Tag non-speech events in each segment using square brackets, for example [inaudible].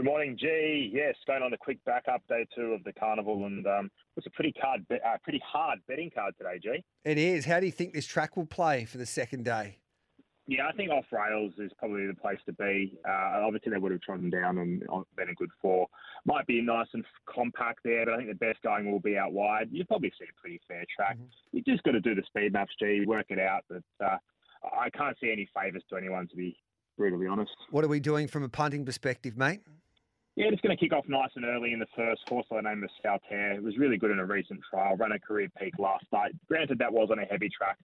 Good morning, G. Yes, going on a quick backup day two of the carnival, and um, it's a pretty card, be- uh, pretty hard betting card today, G. It is. How do you think this track will play for the second day? Yeah, I think off rails is probably the place to be. Uh, obviously, they would have trodden down and been a good four. Might be nice and compact there, but I think the best going will be out wide. You'll probably see a pretty fair track. Mm-hmm. You just got to do the speed maps, G, work it out. But uh, I can't see any favours to anyone, to be brutally honest. What are we doing from a punting perspective, mate? Yeah, it's going to kick off nice and early in the first. Horse by the name of Saltaire. It was really good in a recent trial. Ran a career peak last night. Granted, that was on a heavy track.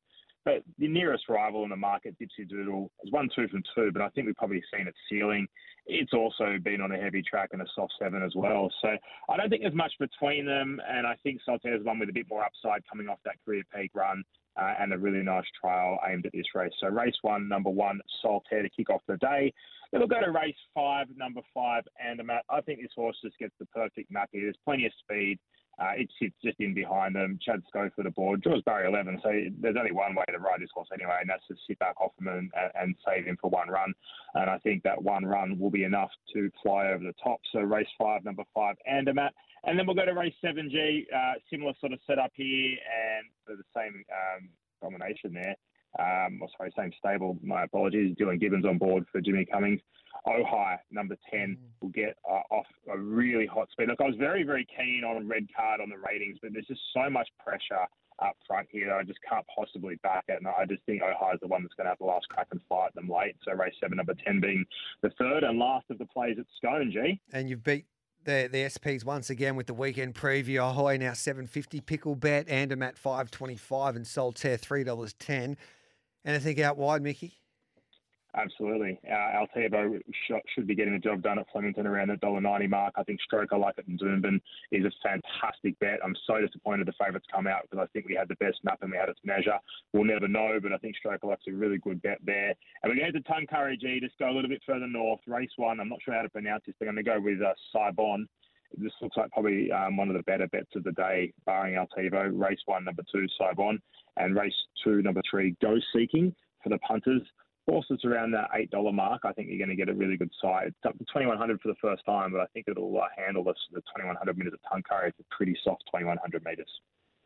But the nearest rival in the market, Dipsy Doodle, was one two from two, but I think we've probably seen its ceiling. It's also been on a heavy track and a soft seven as well. So I don't think there's much between them, and I think Saltaire's one with a bit more upside coming off that career peak run. Uh, and a really nice trial aimed at this race. So race one, number one, Saltaire to kick off the day. Then we'll go to race five, number five, and I think this horse just gets the perfect map here. There's plenty of speed. Uh, it sits just in behind them. Chad Schofield aboard. Draws barrier 11, so there's only one way to ride this horse anyway, and that's to sit back off him and, and save him for one run. And I think that one run will be enough to fly over the top. So race five, number five, Andermatt. And then we'll go to race 7G, uh, similar sort of setup here, and the same um, combination there. Um, oh, sorry, same stable. My apologies. Dylan Gibbons on board for Jimmy Cummings. Ohio, number 10, will get uh, off a really hot speed. Look, I was very, very keen on red card on the ratings, but there's just so much pressure up front here. That I just can't possibly back it. And I just think Ohio is the one that's going to have the last crack and fight them late. So race seven, number 10 being the third and last of the plays at Scone, G. And you've beat the the SPs once again with the weekend preview. Ahoy now seven fifty, PickleBet, Andermatt five twenty five, and Saltaire three dollars ten. Anything out wide, Mickey? Absolutely. Uh, Altivo sh- should be getting the job done at Flemington around the $1.90 mark. I think Stroke of Luck it in Doomben is a fantastic bet. I'm so disappointed the favourites come out because I think we had the best map and we had its measure. We'll never know, but I think Stroke of Luck's a really good bet there. And we go to Tuncurry G, just go a little bit further north. Race one, I'm not sure how to pronounce this, but I'm going to go with uh, Saibon. This looks like probably um, one of the better bets of the day, barring Altivo. Race one, number two, Saibon, and race two, number three, Go Seeking for the punters. Horses around that eight dollar mark, I think you're going to get a really good side. It's up to twenty one hundred for the first time, but I think it'll uh, handle this the twenty one hundred meters of Tuncurry. It's a pretty soft twenty one hundred meters.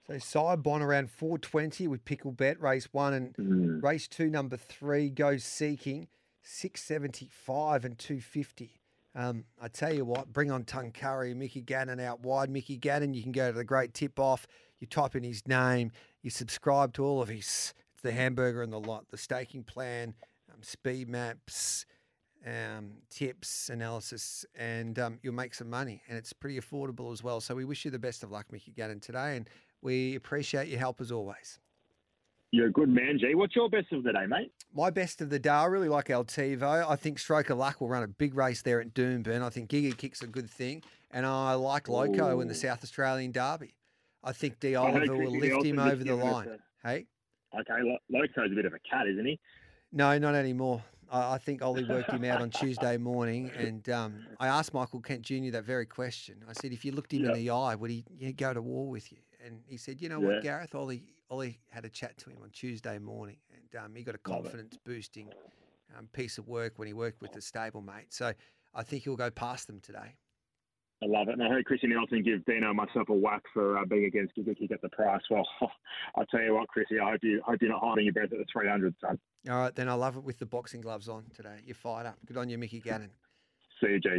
So Saibon around four twenty with PickleBet race one and Mm. race two number three goes seeking six seventy five and two fifty. Um, I tell you what, bring on Tuncurry, Mickey Gannon out wide. Mickey Gannon, you can go to the great tip off. You type in his name, you subscribe to all of his. It's the hamburger and the lot, the staking plan, um, speed maps, um, tips, analysis, and um, you'll make some money. And it's pretty affordable as well. So we wish you the best of luck, Mickey Gannon, today. And we appreciate your help as always. You're a good man, G. What's your best of the day, mate? My best of the day, I really like Altivo. I think Stroke of Luck will run a big race there at Doomben. I think Giga Kick's a good thing. And I like Loco in the South Australian Derby. I think D. Oliver will lift him over the line. Hey? Okay, Lo- Loco's a bit of a cat, isn't he? No, not anymore. I, I think Ollie worked him out on Tuesday morning. And um, I asked Michael Kent Jr. that very question. I said, if you looked him Yeah. in the eye, would he go to war with you? And he said, you know Yeah. what, Gareth? Ollie, Ollie had a chat to him on Tuesday morning. And um, he got a confidence boosting um, piece of work when he worked with the stablemate. So I think he'll go past them today. I love it. And I heard Chrissy Nelson give Dino and myself a whack for uh, being against Giga Kick at the price. Well, [laughs] I'll tell you what, Chrissy, I hope, you, hope you're not holding your breath at the 300, son. All right, then I love it with the boxing gloves on today. You're fired up. Good on you, Mickey Gannon. See you, G.